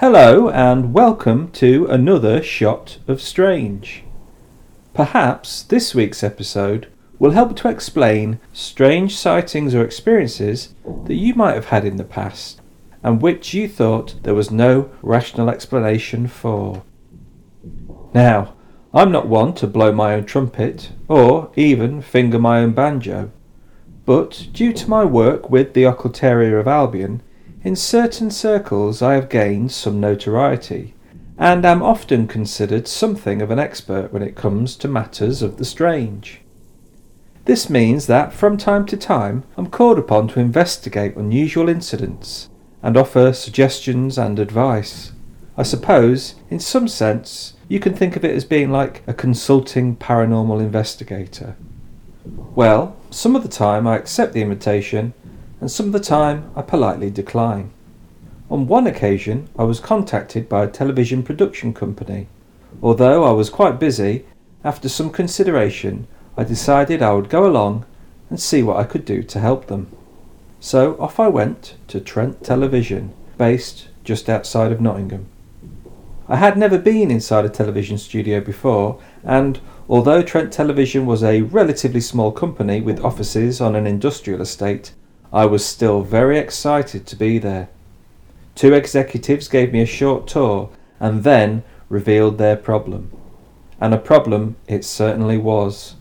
Hello, and welcome to another Shot of Strange. Perhaps this week's episode will help to explain strange sightings or experiences that you might have had in the past and which you thought there was no rational explanation for. Now, I'm not one to blow my own trumpet or even finger my own banjo, but due to my work with the Occultaria of Albion, in certain circles I have gained some notoriety, and am often considered something of an expert when it comes to matters of the strange. This means that from time to time I'm called upon to investigate unusual incidents and offer suggestions and advice. I suppose, in some sense, you can think of it as being like a consulting paranormal investigator. Well, some of the time I accept the invitation and some of the time I politely decline. On one occasion, I was contacted by a television production company. Although I was quite busy, after some consideration, I decided I would go along and see what I could do to help them. So off I went to Trent Television, based just outside of Nottingham. I had never been inside a television studio before, and although Trent Television was a relatively small company with offices on an industrial estate, I was still very excited to be there. Two executives gave me a short tour and then revealed their problem. And a problem it certainly was.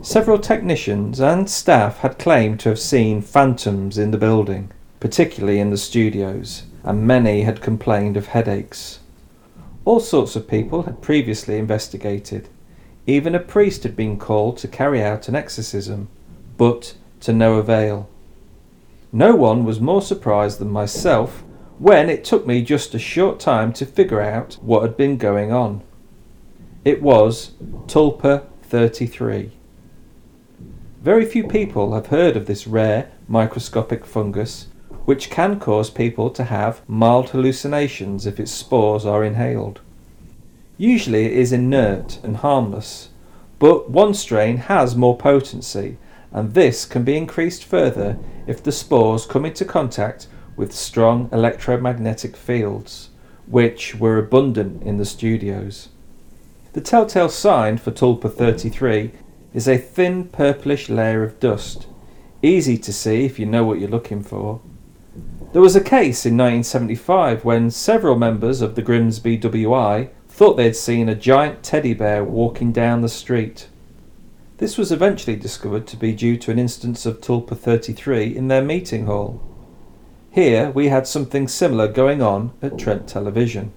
Several technicians and staff had claimed to have seen phantoms in the building, particularly in the studios, and many had complained of headaches. All sorts of people had previously investigated. Even a priest had been called to carry out an exorcism, but to no avail. No one was more surprised than myself when it took me just a short time to figure out what had been going on. It was Tulpa 33. Very few people have heard of this rare microscopic fungus, which can cause people to have mild hallucinations if its spores are inhaled. Usually it is inert and harmless, but one strain has more potency and this can be increased further if the spores come into contact with strong electromagnetic fields, which were abundant in the studios. The telltale sign for Tulpa 33 is a thin purplish layer of dust, easy to see if you know what you're looking for. There was a case in 1975 when several members of the Grimsby WI thought they'd seen a giant teddy bear walking down the street. This was eventually discovered to be due to an instance of Tulpa 33 in their meeting hall. Here we had something similar going on at Trent Television.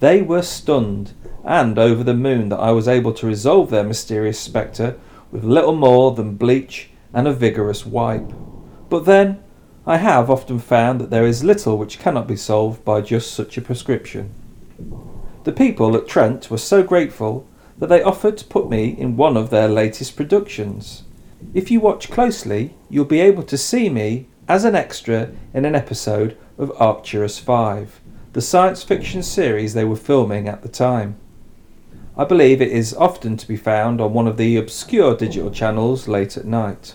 They were stunned and over the moon that I was able to resolve their mysterious spectre with little more than bleach and a vigorous wipe. But then, I have often found that there is little which cannot be solved by just such a prescription. The people at Trent were so grateful that they offered to put me in one of their latest productions. If you watch closely, you'll be able to see me as an extra in an episode of Arcturus 5, the science fiction series they were filming at the time. I believe it is often to be found on one of the obscure digital channels late at night.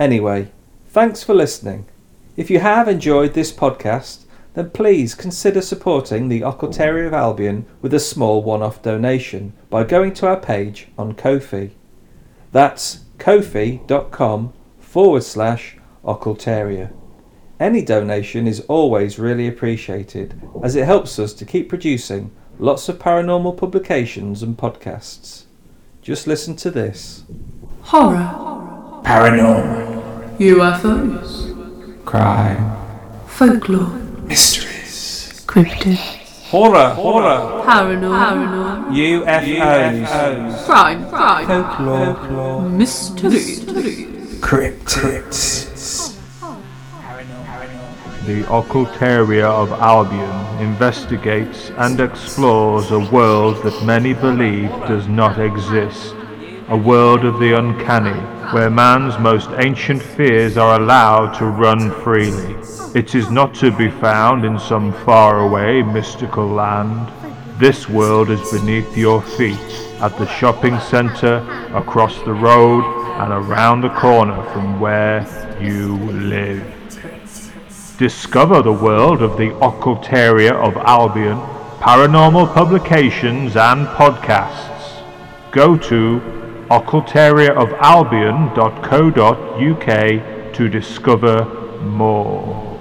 Anyway, thanks for listening. If you have enjoyed this podcast, then please consider supporting the Occultaria of Albion with a small one off donation by going to our page on Ko-fi. That's ko-fi.com forward slash occultaria. Any donation is always really appreciated as it helps us to keep producing lots of paranormal publications and podcasts. Just listen to this Horror, Paranormal. UFOs, Crime. folklore, Mysteries. Cryptid, Horror, horror, paranormal, UFOs, crime, crime, folklore, mystery, Cryptids. The Occultaria of Albion investigates and explores a world that many believe does not exist. A world of the uncanny, where man's most ancient fears are allowed to run freely. It is not to be found in some faraway mystical land. This world is beneath your feet, at the shopping centre, across the road, and around the corner from where you live. Discover the world of the Occultaria of Albion, paranormal publications and podcasts. Go to occultariaofalbion.co.uk to discover more.